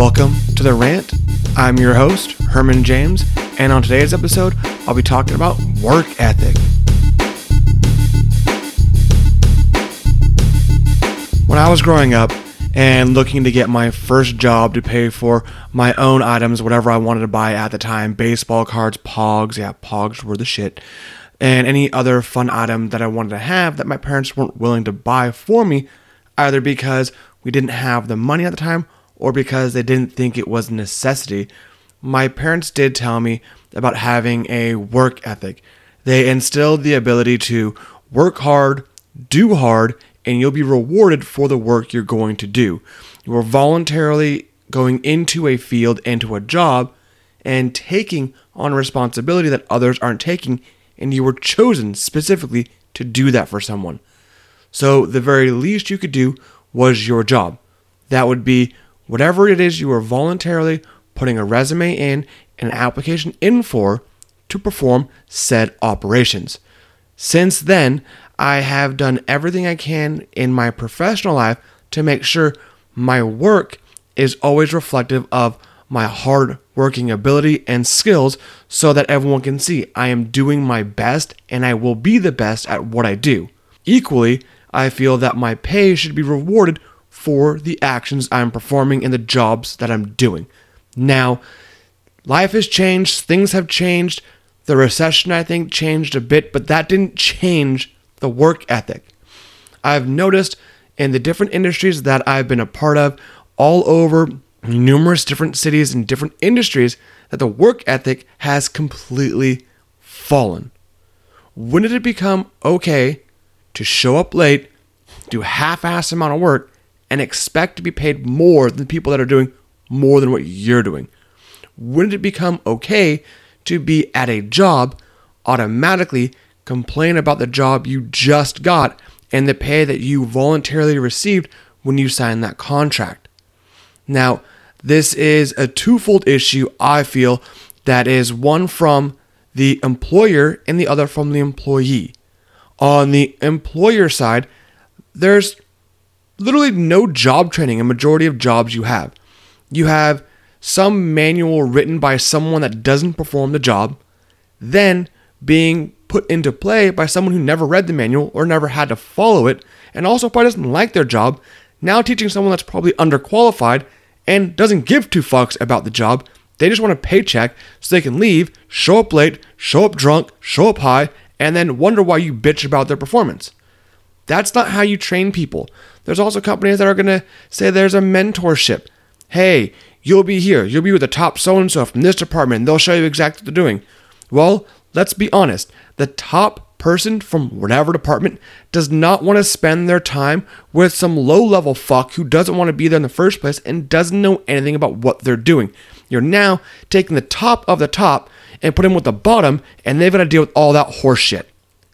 Welcome to The Rant. I'm your host, Herman James, and on today's episode, I'll be talking about work ethic. When I was growing up and looking to get my first job to pay for my own items, whatever I wanted to buy at the time baseball cards, pogs, yeah, pogs were the shit, and any other fun item that I wanted to have that my parents weren't willing to buy for me, either because we didn't have the money at the time or because they didn't think it was a necessity. My parents did tell me about having a work ethic. They instilled the ability to work hard, do hard, and you'll be rewarded for the work you're going to do. You are voluntarily going into a field, into a job, and taking on responsibility that others aren't taking, and you were chosen specifically to do that for someone. So the very least you could do was your job. That would be whatever it is you are voluntarily putting a resume in and an application in for to perform said operations. Since then, I have done everything I can in my professional life to make sure my work is always reflective of my hard working ability and skills so that everyone can see I am doing my best and I will be the best at what I do. Equally, I feel that my pay should be rewarded for the actions I'm performing and the jobs that I'm doing. Now, life has changed, things have changed. The recession, I think, changed a bit, but that didn't change the work ethic. I've noticed in the different industries that I've been a part of all over numerous different cities and different industries that the work ethic has completely fallen. When did it become okay to show up late, do half-ass amount of work, and expect to be paid more than people that are doing more than what you're doing? Did it become okay to be at a job automatically complain about the job you just got and the pay that you voluntarily received when you signed that contract? Now, this is a twofold issue, I feel, that is one from the employer and the other from the employee. On the employer side, there's literally no job training a majority of jobs you have. You have some manual written by someone that doesn't perform the job, then being put into play by someone who never read the manual or never had to follow it, and also probably doesn't like their job, now teaching someone that's probably underqualified and doesn't give two fucks about the job. They just want a paycheck so they can leave, show up late, show up drunk, show up high, and then wonder why you bitch about their performance. That's not how you train people. There's also companies that are going to say there's a mentorship. Hey, you'll be here. You'll be with the top so and so from this department. They'll show you exactly what they're doing. Well, let's be honest. The top person from whatever department does not want to spend their time with some low level fuck who doesn't want to be there in the first place and doesn't know anything about what they're doing. You're now taking the top of the top and putting them with the bottom, and they've got to deal with all that horseshit.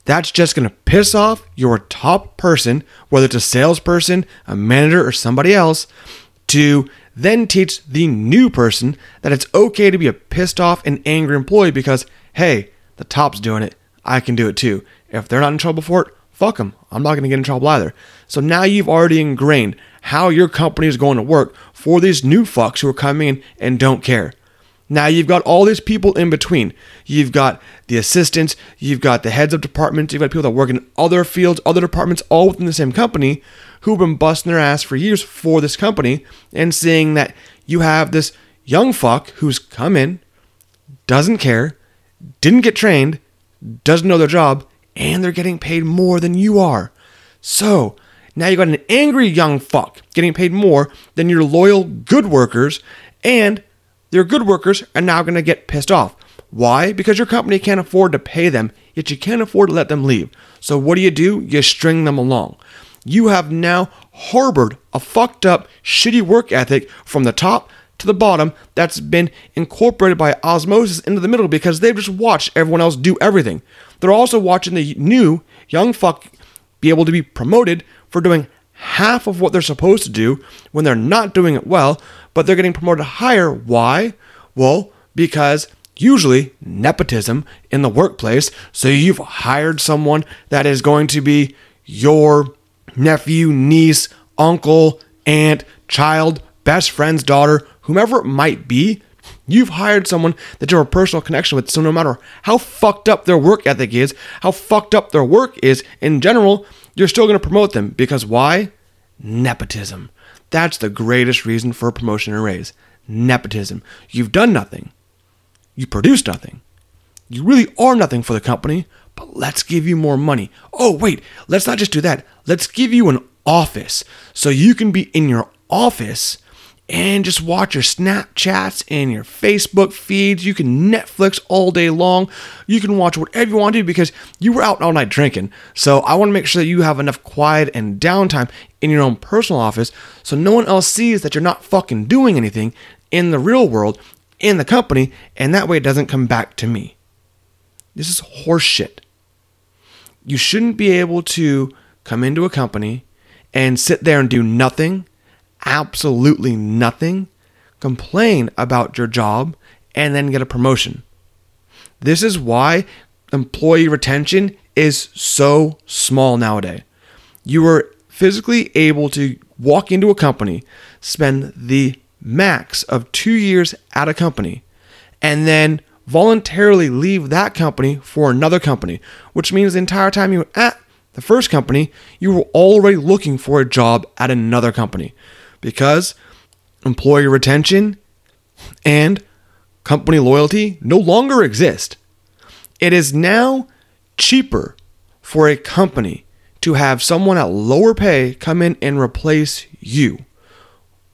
That's just going to piss off your top person, whether it's a salesperson, a manager, or somebody else, to then teach the new person that it's okay to be a pissed off and angry employee because, hey, the top's doing it. I can do it too. If they're not in trouble for it, fuck them. I'm not going to get in trouble either. So now you've already ingrained how your company is going to work for these new fucks who are coming in and don't care. Now you've got all these people in between. You've got the assistants, you've got the heads of departments, you've got people that work in other fields, other departments, all within the same company who've been busting their ass for years for this company and seeing that you have this young fuck who's come in, doesn't care, didn't get trained, doesn't know their job, and they're getting paid more than you are. So now you've got an angry young fuck getting paid more than your loyal good workers, and your good workers are now going to get pissed off. Why? Because your company can't afford to pay them, yet you can't afford to let them leave. So what do you do? You string them along. You have now harbored a fucked up, shitty work ethic from the top to the bottom that's been incorporated by osmosis into the middle because they've just watched everyone else do everything. They're also watching the new young fuck be able to be promoted for doing half of what they're supposed to do when they're not doing it well, but they're getting promoted higher. Why? Well, because usually nepotism in the workplace. So you've hired someone that is going to be your nephew, niece, uncle, aunt, child, best friend's daughter, whomever it might be, You've hired someone that you have a personal connection with, so no matter how fucked up their work ethic is, how fucked up their work is in general, you're still going to promote them. Because why? Nepotism. That's the greatest reason for a promotion and raise. Nepotism. You've done nothing. You produce nothing. You really are nothing for the company, but let's give you more money. Oh, wait, let's not just do that. Let's give you an office so you can be in your office and just watch your Snapchats and your Facebook feeds. You can Netflix all day long. You can watch whatever you want to because you were out all night drinking. So I want to make sure that you have enough quiet and downtime in your own personal office so no one else sees that you're not fucking doing anything in the real world in the company and that way it doesn't come back to me. This is horseshit. You shouldn't be able to come into a company and sit there and do nothing absolutely nothing, complain about your job, and then get a promotion. This is why employee retention is so small nowadays. You are physically able to walk into a company, spend the max of two years at a company, and then voluntarily leave that company for another company, which means the entire time you were at the first company, you were already looking for a job at another company because employee retention and company loyalty no longer exist. It is now cheaper for a company to have someone at lower pay come in and replace you.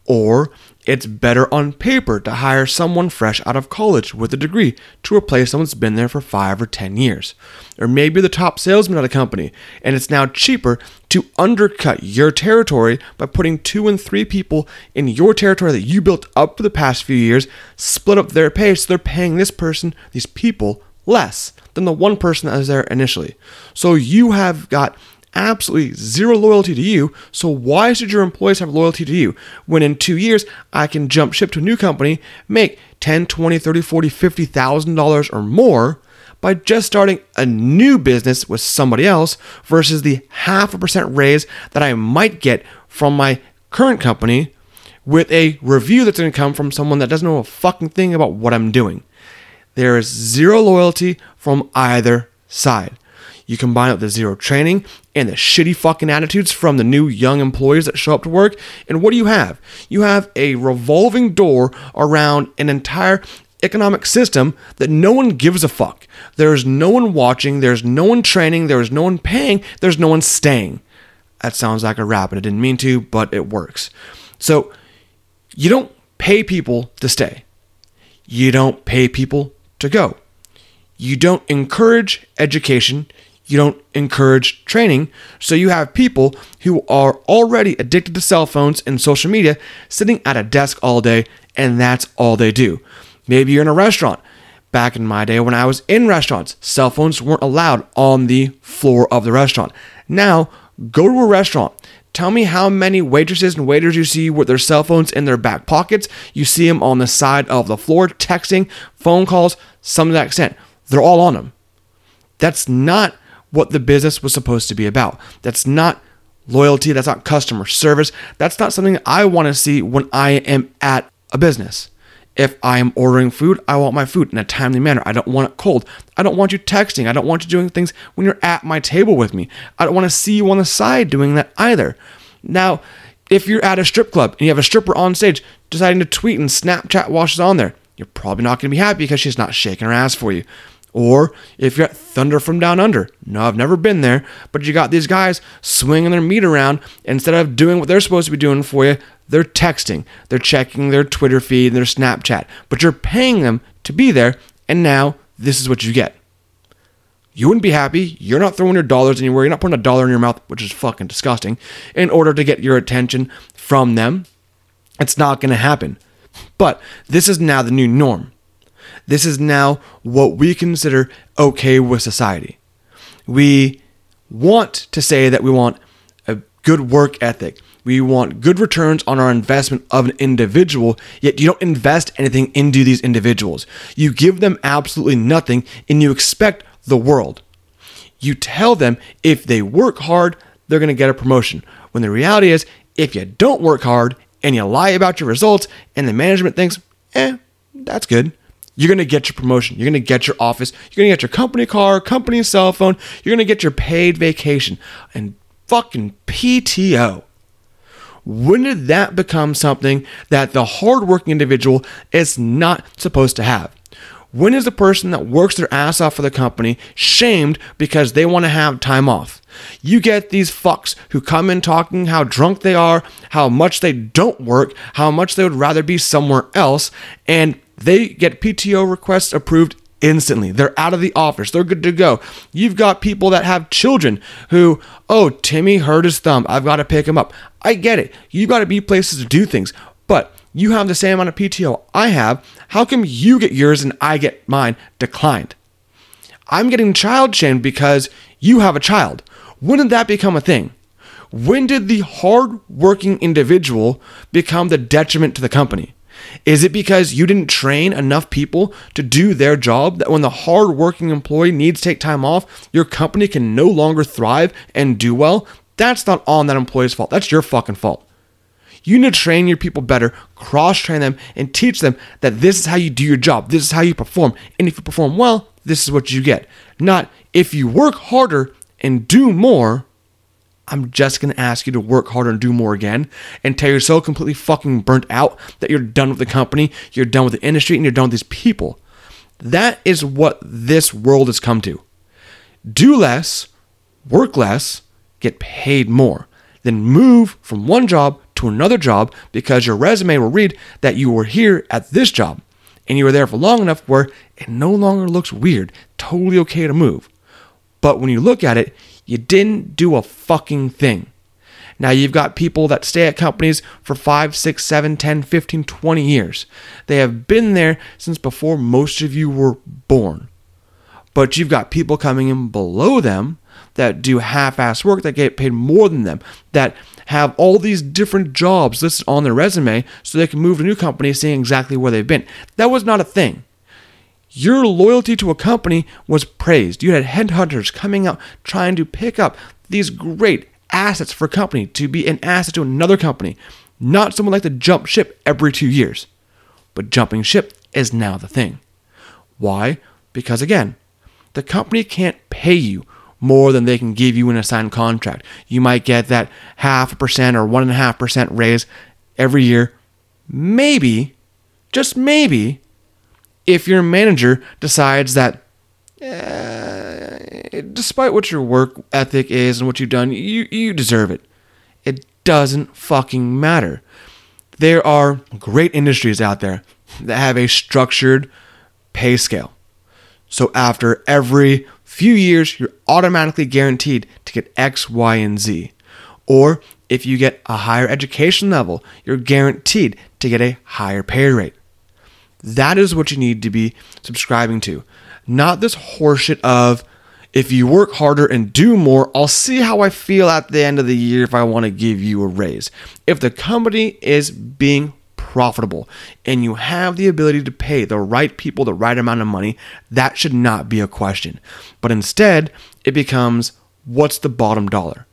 Or it's better on paper to hire someone fresh out of college with a degree to replace someone that's been there for five or 10 years. Or maybe the top salesman at a company, and it's now cheaper to undercut your territory by putting two and three people in your territory that you built up for the past few years, split up their pay so they're paying this person, these people, less than the one person that was there initially. So you have got absolutely zero loyalty to you. So why should your employees have loyalty to you when in two years I can jump ship to a new company, make 10, 20, 30, 40, 50,000 dollars or more by just starting a new business with somebody else versus the half a percent raise that I might get from my current company with a review that's going to come from someone that doesn't know a fucking thing about what I'm doing. There is zero loyalty from either side. You combine it with the zero training and the shitty fucking attitudes from the new young employees that show up to work. And what do you have? You have a revolving door around an entire economic system that no one gives a fuck. There's no one watching, there's no one training, there's no one paying, there's no one staying. That sounds like a rap, and I didn't mean to, but it works. So you don't pay people to stay. You don't pay people to go. You don't encourage education you don't encourage training. So you have people who are already addicted to cell phones and social media sitting at a desk all day, and that's all they do. Maybe you're in a restaurant. Back in my day when I was in restaurants, cell phones weren't allowed on the floor of the restaurant. Now, go to a restaurant. Tell me how many waitresses and waiters you see with their cell phones in their back pockets. You see them on the side of the floor, texting, phone calls, some of that extent. They're all on them. That's not what the business was supposed to be about. That's not loyalty, that's not customer service. That's not something I want to see when I am at a business. If I am ordering food, I want my food in a timely manner. I don't want it cold. I don't want you texting. I don't want you doing things when you're at my table with me. I don't want to see you on the side doing that either. Now, if you're at a strip club and you have a stripper on stage deciding to tweet and Snapchat while she's on there, you're probably not going to be happy because she's not shaking her ass for you. Or if you're at Thunder from Down Under. No, I've never been there, but you got these guys swinging their meat around. Instead of doing what they're supposed to be doing for you, they're texting, they're checking their Twitter feed, and their Snapchat. But you're paying them to be there, and now this is what you get. You wouldn't be happy. You're not throwing your dollars anywhere. You're not putting a dollar in your mouth, which is fucking disgusting, in order to get your attention from them. It's not going to happen. But this is now the new norm. This is now what we consider okay with society. We want to say that we want a good work ethic. We want good returns on our investment of an individual, yet you don't invest anything into these individuals. You give them absolutely nothing and you expect the world. You tell them if they work hard, they're going to get a promotion. When the reality is, if you don't work hard and you lie about your results, and the management thinks, eh, that's good. You're going to get your promotion. You're going to get your office. You're going to get your company car, company cell phone. You're going to get your paid vacation and fucking PTO. When did that become something that the hardworking individual is not supposed to have? When is the person that works their ass off for the company shamed because they want to have time off? You get these fucks who come in talking how drunk they are, how much they don't work, how much they would rather be somewhere else, and they get PTO requests approved instantly. They're out of the office. They're good to go. You've got people that have children who, oh, Timmy hurt his thumb. I've got to pick him up. I get it. You've got to be places to do things. But you have the same amount of PTO I have. How come you get yours and I get mine declined? I'm getting child shamed because you have a child. Did that become a thing? When did the hard-working individual become the detriment to the company? Is it because you didn't train enough people to do their job that when the hard-working employee needs to take time off, your company can no longer thrive and do well? That's not on that employee's fault. That's your fucking fault. You need to train your people better, cross train them, and teach them that this is how you do your job. This is how you perform. And if you perform well, this is what you get. Not if you work harder and do more, I'm just going to ask you to work harder and do more again until you're so completely fucking burnt out that you're done with the company, you're done with the industry, and you're done with these people. That is what this world has come to. Do less, work less, get paid more. Then move from one job to another job because your resume will read that you were here at this job and you were there for long enough where it no longer looks weird, totally okay to move. But when you look at it, you didn't do a fucking thing. Now you've got people that stay at companies for 5, 6, 7, 10, 15, 20 years. They have been there since before most of you were born. But you've got people coming in below them that do half-ass work that get paid more than them, that have all these different jobs listed on their resume so they can move to a new company seeing exactly where they've been. That was not a thing. Your loyalty to a company was praised. You had headhunters coming out trying to pick up these great assets for a company to be an asset to another company, not someone like to jump ship every two years. But jumping ship is now the thing. Why? Because again, the company can't pay you more than they can give you in a signed contract. You might get that half a percent or one and a half percent raise every year. Maybe, just maybe, if your manager decides that, uh, despite what your work ethic is and what you've done, you, you deserve it. It doesn't fucking matter. There are great industries out there that have a structured pay scale. So after every few years, you're automatically guaranteed to get X, Y, and Z. Or if you get a higher education level, you're guaranteed to get a higher pay rate. That is what you need to be subscribing to. Not this horseshit of if you work harder and do more, I'll see how I feel at the end of the year if I want to give you a raise. If the company is being profitable and you have the ability to pay the right people the right amount of money, that should not be a question. But instead, it becomes what's the bottom dollar?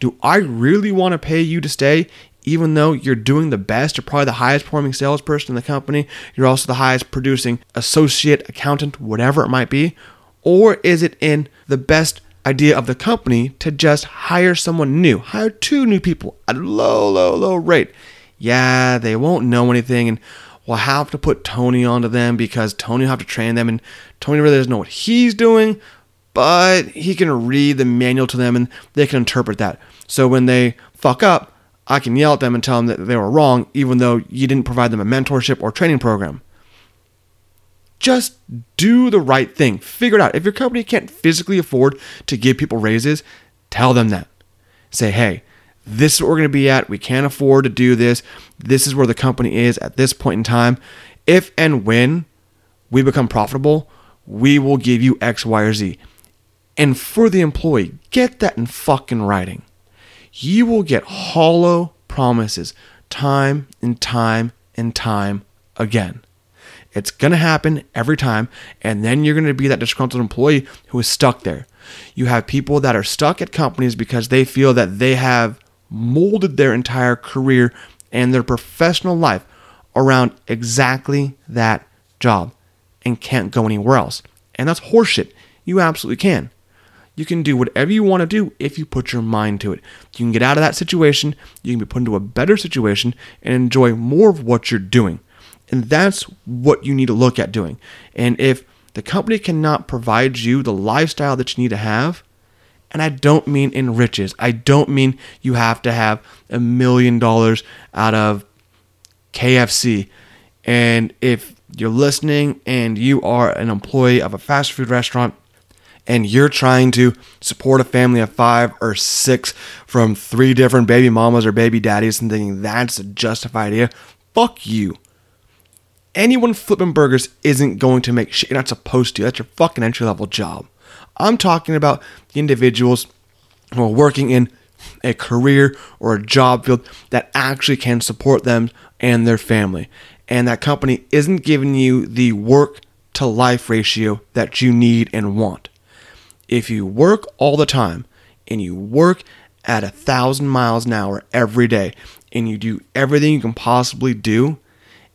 Do I really want to pay you to stay even though you're doing the best, you're probably the highest performing salesperson in the company, you're also the highest producing associate, accountant, whatever it might be? Or is it in the best idea of the company to just hire someone new, hire two new people at a low, low, low rate? yeah, they won't know anything and we'll have to put Tony onto them because Tony will have to train them and Tony really doesn't know what he's doing, but he can read the manual to them and they can interpret that. So when they fuck up, I can yell at them and tell them that they were wrong, even though you didn't provide them a mentorship or training program. Just do the right thing. Figure it out. If your company can't physically afford to give people raises, tell them that. Say, hey, this is what we're going to be at. We can't afford to do this. This is where the company is at this point in time. If and when we become profitable, we will give you X, Y, or Z. And for the employee, get that in fucking writing. You will get hollow promises time and time and time again. It's going to happen every time. And then you're going to be that disgruntled employee who is stuck there. You have people that are stuck at companies because they feel that they have molded their entire career and their professional life around exactly that job and can't go anywhere else. And that's horseshit. You absolutely can. You can do whatever you want to do if you put your mind to it. You can get out of that situation, you can be put into a better situation, and enjoy more of what you're doing. And that's what you need to look at doing. And if the company cannot provide you the lifestyle that you need to have, and I don't mean in riches, I don't mean you have to have a million dollars out of KFC. And if you're listening and you are an employee of a fast food restaurant, and you're trying to support a family of five or six from three different baby mamas or baby daddies and thinking that's a justified idea, fuck you. Anyone flipping burgers isn't going to make shit. You're not supposed to. That's your fucking entry level job. I'm talking about the individuals who are working in a career or a job field that actually can support them and their family. And that company isn't giving you the work to life ratio that you need and want. If you work all the time and you work at a thousand miles an hour every day and you do everything you can possibly do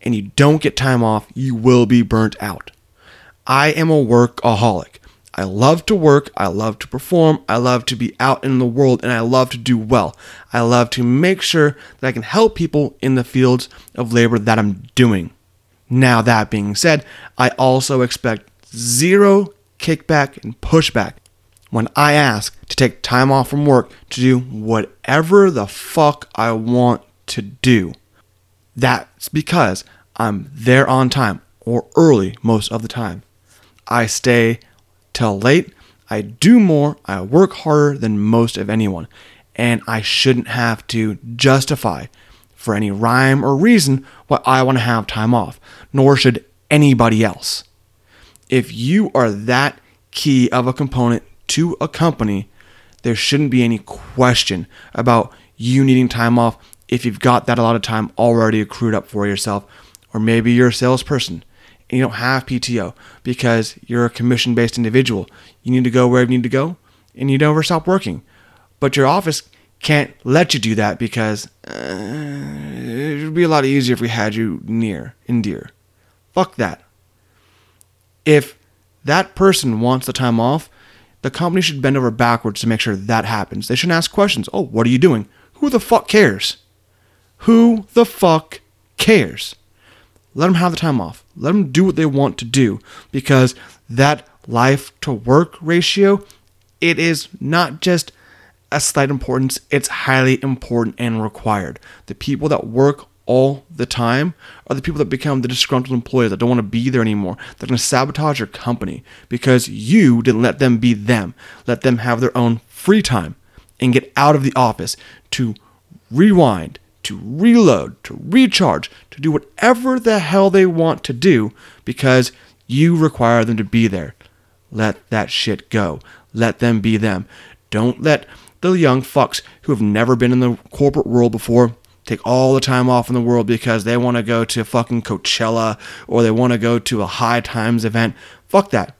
and you don't get time off, you will be burnt out. I am a workaholic. I love to work, I love to perform, I love to be out in the world, and I love to do well. I love to make sure that I can help people in the fields of labor that I'm doing. Now, that being said, I also expect zero kickback and pushback when I ask to take time off from work to do whatever the fuck I want to do. That's because I'm there on time or early most of the time. I stay till late. I do more. I work harder than most of anyone. And I shouldn't have to justify for any rhyme or reason why I want to have time off, nor should anybody else. If you are that key of a component to a company, there shouldn't be any question about you needing time off if you've got that a lot of time already accrued up for yourself, or maybe you're a salesperson and you don't have PTO because you're a commission based individual. You need to go wherever you need to go and you never stop working. But your office can't let you do that because uh, it would be a lot easier if we had you near and dear. Fuck that. If that person wants the time off, the company should bend over backwards to make sure that happens. They shouldn't ask questions. Oh, what are you doing? Who the fuck cares? Who the fuck cares? Let them have the time off. Let them do what they want to do because that life to work ratio, it is not just a slight importance, it's highly important and required. The people that work all the time are the people that become the disgruntled employees that don't want to be there anymore. They're going to sabotage your company because you didn't let them be them. Let them have their own free time and get out of the office to rewind, to reload, to recharge, to do whatever the hell they want to do because you require them to be there. Let that shit go. Let them be them. Don't let the young fucks who have never been in the corporate world before take all the time off in the world because they want to go to fucking Coachella or they want to go to a high times event. Fuck that.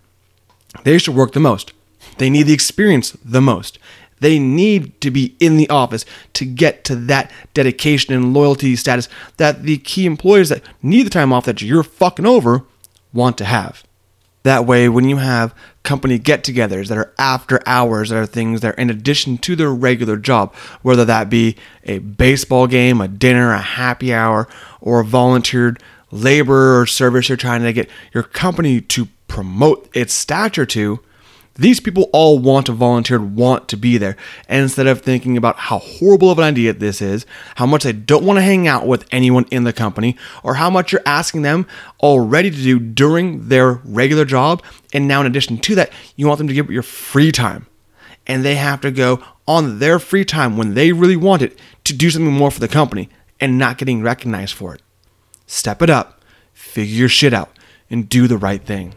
They should work the most. They need the experience the most. They need to be in the office to get to that dedication and loyalty status that the key employees that need the time off that you're fucking over want to have. That way, when you have company get togethers that are after hours, that are things that are in addition to their regular job, whether that be a baseball game, a dinner, a happy hour, or a volunteered labor or service you're trying to get your company to promote its stature to, these people all want to volunteer, want to be there. And instead of thinking about how horrible of an idea this is, how much they don't want to hang out with anyone in the company, or how much you're asking them already to do during their regular job, and now in addition to that, you want them to give up your free time. And they have to go on their free time when they really want it to do something more for the company and not getting recognized for it. Step it up, figure your shit out, and do the right thing.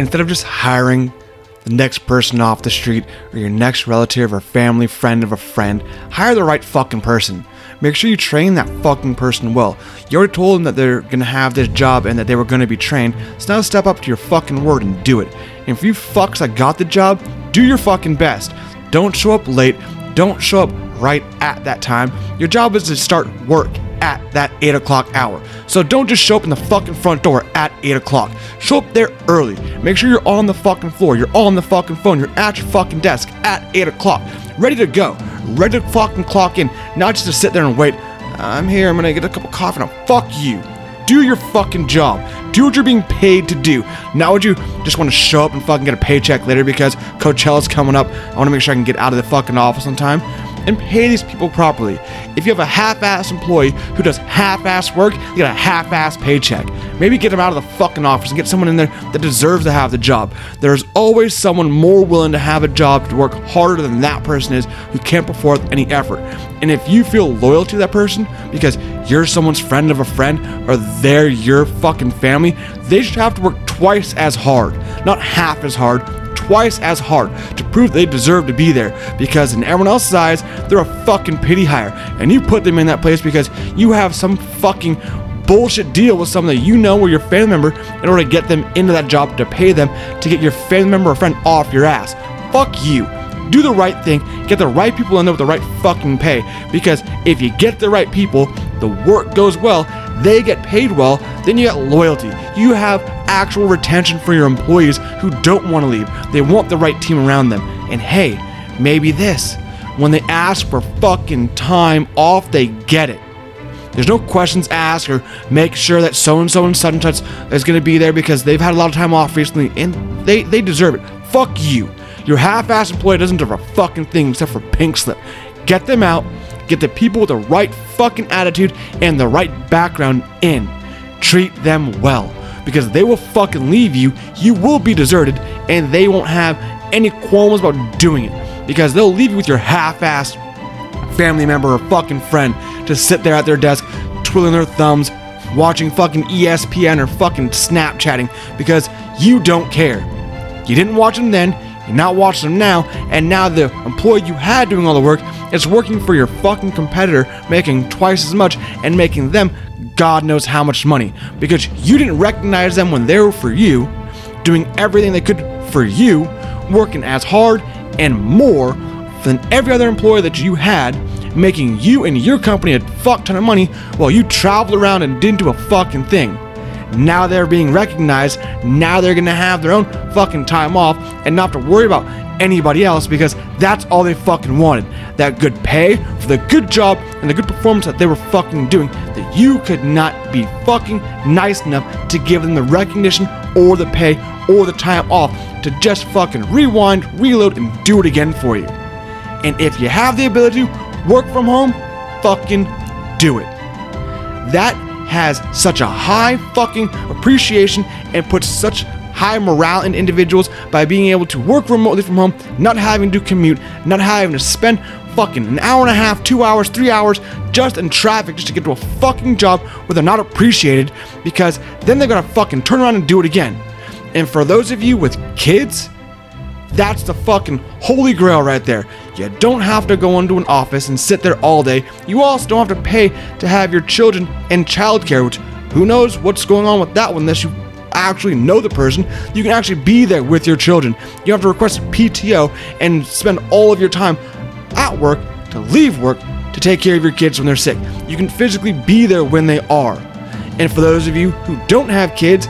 Instead of just hiring the next person off the street or your next relative or family friend of a friend, hire the right fucking person. make sure you train that fucking person well. You already told them that they're gonna have this job and that they were gonna be trained. So now step up to your fucking word and do it. And if you fucks that got the job, do your fucking best. Don't show up late. Don't show up right at that time. Your job is to start work at that 8 o'clock hour. So don't just show up in the fucking front door at 8 o'clock. Show up there early. Make sure you're on the fucking floor. You're on the fucking phone. You're at your fucking desk at 8 o'clock. Ready to go. Ready to fucking clock in. Not just to sit there and wait. I'm here. I'm gonna get a cup of coffee. Now, fuck you. Do your fucking job. Do what you're being paid to do. Not would you just want to show up and fucking get a paycheck later because Coachella's coming up. I want to make sure I can get out of the fucking office on time and pay these people properly. If you have a half-ass employee who does half-ass work, you get a half-ass paycheck. Maybe get them out of the fucking office and get someone in there that deserves to have the job. There's always someone more willing to have a job to work harder than that person is who can't put forth any effort. And if you feel loyal to that person because you're someone's friend of a friend or they're your fucking family, they should have to work twice as hard, not half as hard, twice as hard to prove they deserve to be there because in everyone else's eyes, they're a fucking pity hire. And you put them in that place because you have some fucking bullshit deal with someone that you know or your family member in order to get them into that job to pay them to get your family member or friend off your ass. Fuck you. Do the right thing, get the right people in there with the right fucking pay. Because if you get the right people, the work goes well, they get paid well, then you get loyalty. You have actual retention for your employees who don't want to leave. They want the right team around them. And hey, maybe this. When they ask for fucking time off, they get it. There's no questions asked or make sure that so and so and such and such is going to be there because they've had a lot of time off recently and they, they deserve it. Fuck you. Your half ass employee doesn't deserve a fucking thing except for pink slip. Get them out, get the people with the right fucking attitude and the right background in. Treat them well because they will fucking leave you, you will be deserted, and they won't have any qualms about doing it because they'll leave you with your half assed family member or fucking friend to sit there at their desk twiddling their thumbs, watching fucking ESPN or fucking Snapchatting because you don't care. You didn't watch them then, you're not watching them now, and now the employee you had doing all the work is working for your fucking competitor, making twice as much and making them God knows how much money because you didn't recognize them when they were for you, doing everything they could for you, working as hard and more than every other employee that you had, making you and your company a fuck ton of money while you traveled around and didn't do a fucking thing. Now they're being recognized. Now they're gonna have their own fucking time off and not have to worry about anybody else because that's all they fucking wanted. That good pay for the good job and the good performance that they were fucking doing that you could not be fucking nice enough to give them the recognition or the pay or the time off to just fucking rewind, reload, and do it again for you. And if you have the ability to work from home, fucking do it. That has such a high fucking appreciation and puts such high morale in individuals by being able to work remotely from home, not having to commute, not having to spend fucking an hour and a half, two hours, three hours just in traffic just to get to a fucking job where they're not appreciated because then they're gonna fucking turn around and do it again. And for those of you with kids, that's the fucking holy grail right there. You don't have to go into an office and sit there all day. You also don't have to pay to have your children in childcare, which who knows what's going on with that one unless you actually know the person. You can actually be there with your children. You have to request PTO and spend all of your time at work to leave work to take care of your kids when they're sick. You can physically be there when they are. And for those of you who don't have kids,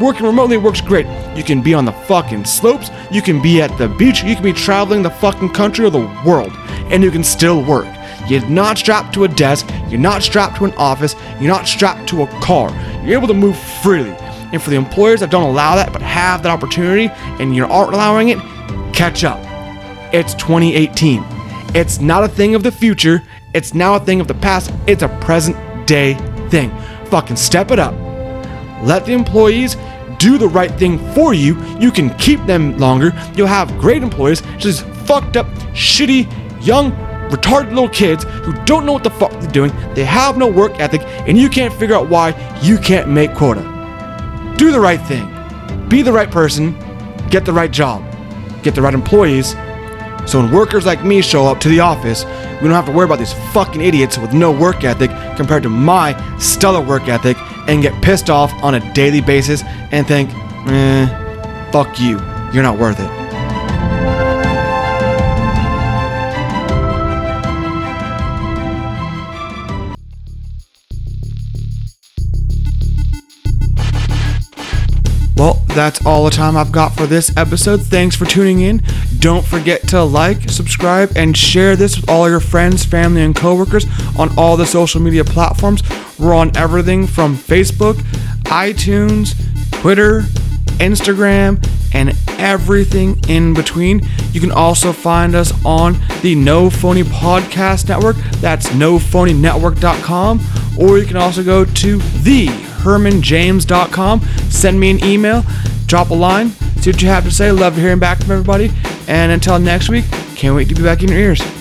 Working remotely works great. You can be on the fucking slopes, you can be at the beach, you can be traveling the fucking country or the world, and you can still work. You're not strapped to a desk, you're not strapped to an office, you're not strapped to a car. You're able to move freely. And for the employers that don't allow that but have that opportunity and you aren't allowing it, catch up. It's 2018. It's not a thing of the future, it's now a thing of the past, it's a present day thing. Fucking step it up. Let the employees do the right thing for you. You can keep them longer. You'll have great employees, just fucked up, shitty, young, retarded little kids who don't know what the fuck they're doing. They have no work ethic, and you can't figure out why you can't make quota. Do the right thing. Be the right person. Get the right job. Get the right employees. So when workers like me show up to the office, we don't have to worry about these fucking idiots with no work ethic compared to my stellar work ethic and get pissed off on a daily basis and think, eh, fuck you. You're not worth it. Well, that's all the time I've got for this episode. Thanks for tuning in. Don't forget to like, subscribe, and share this with all your friends, family, and coworkers on all the social media platforms. We're on everything from Facebook, iTunes, Twitter, Instagram, and everything in between. You can also find us on the No Phony Podcast Network. That's nophonynetwork.com. Or you can also go to thehermanjames.com. Send me an email, drop a line, see what you have to say. Love hearing back from everybody. And until next week, can't wait to be back in your ears.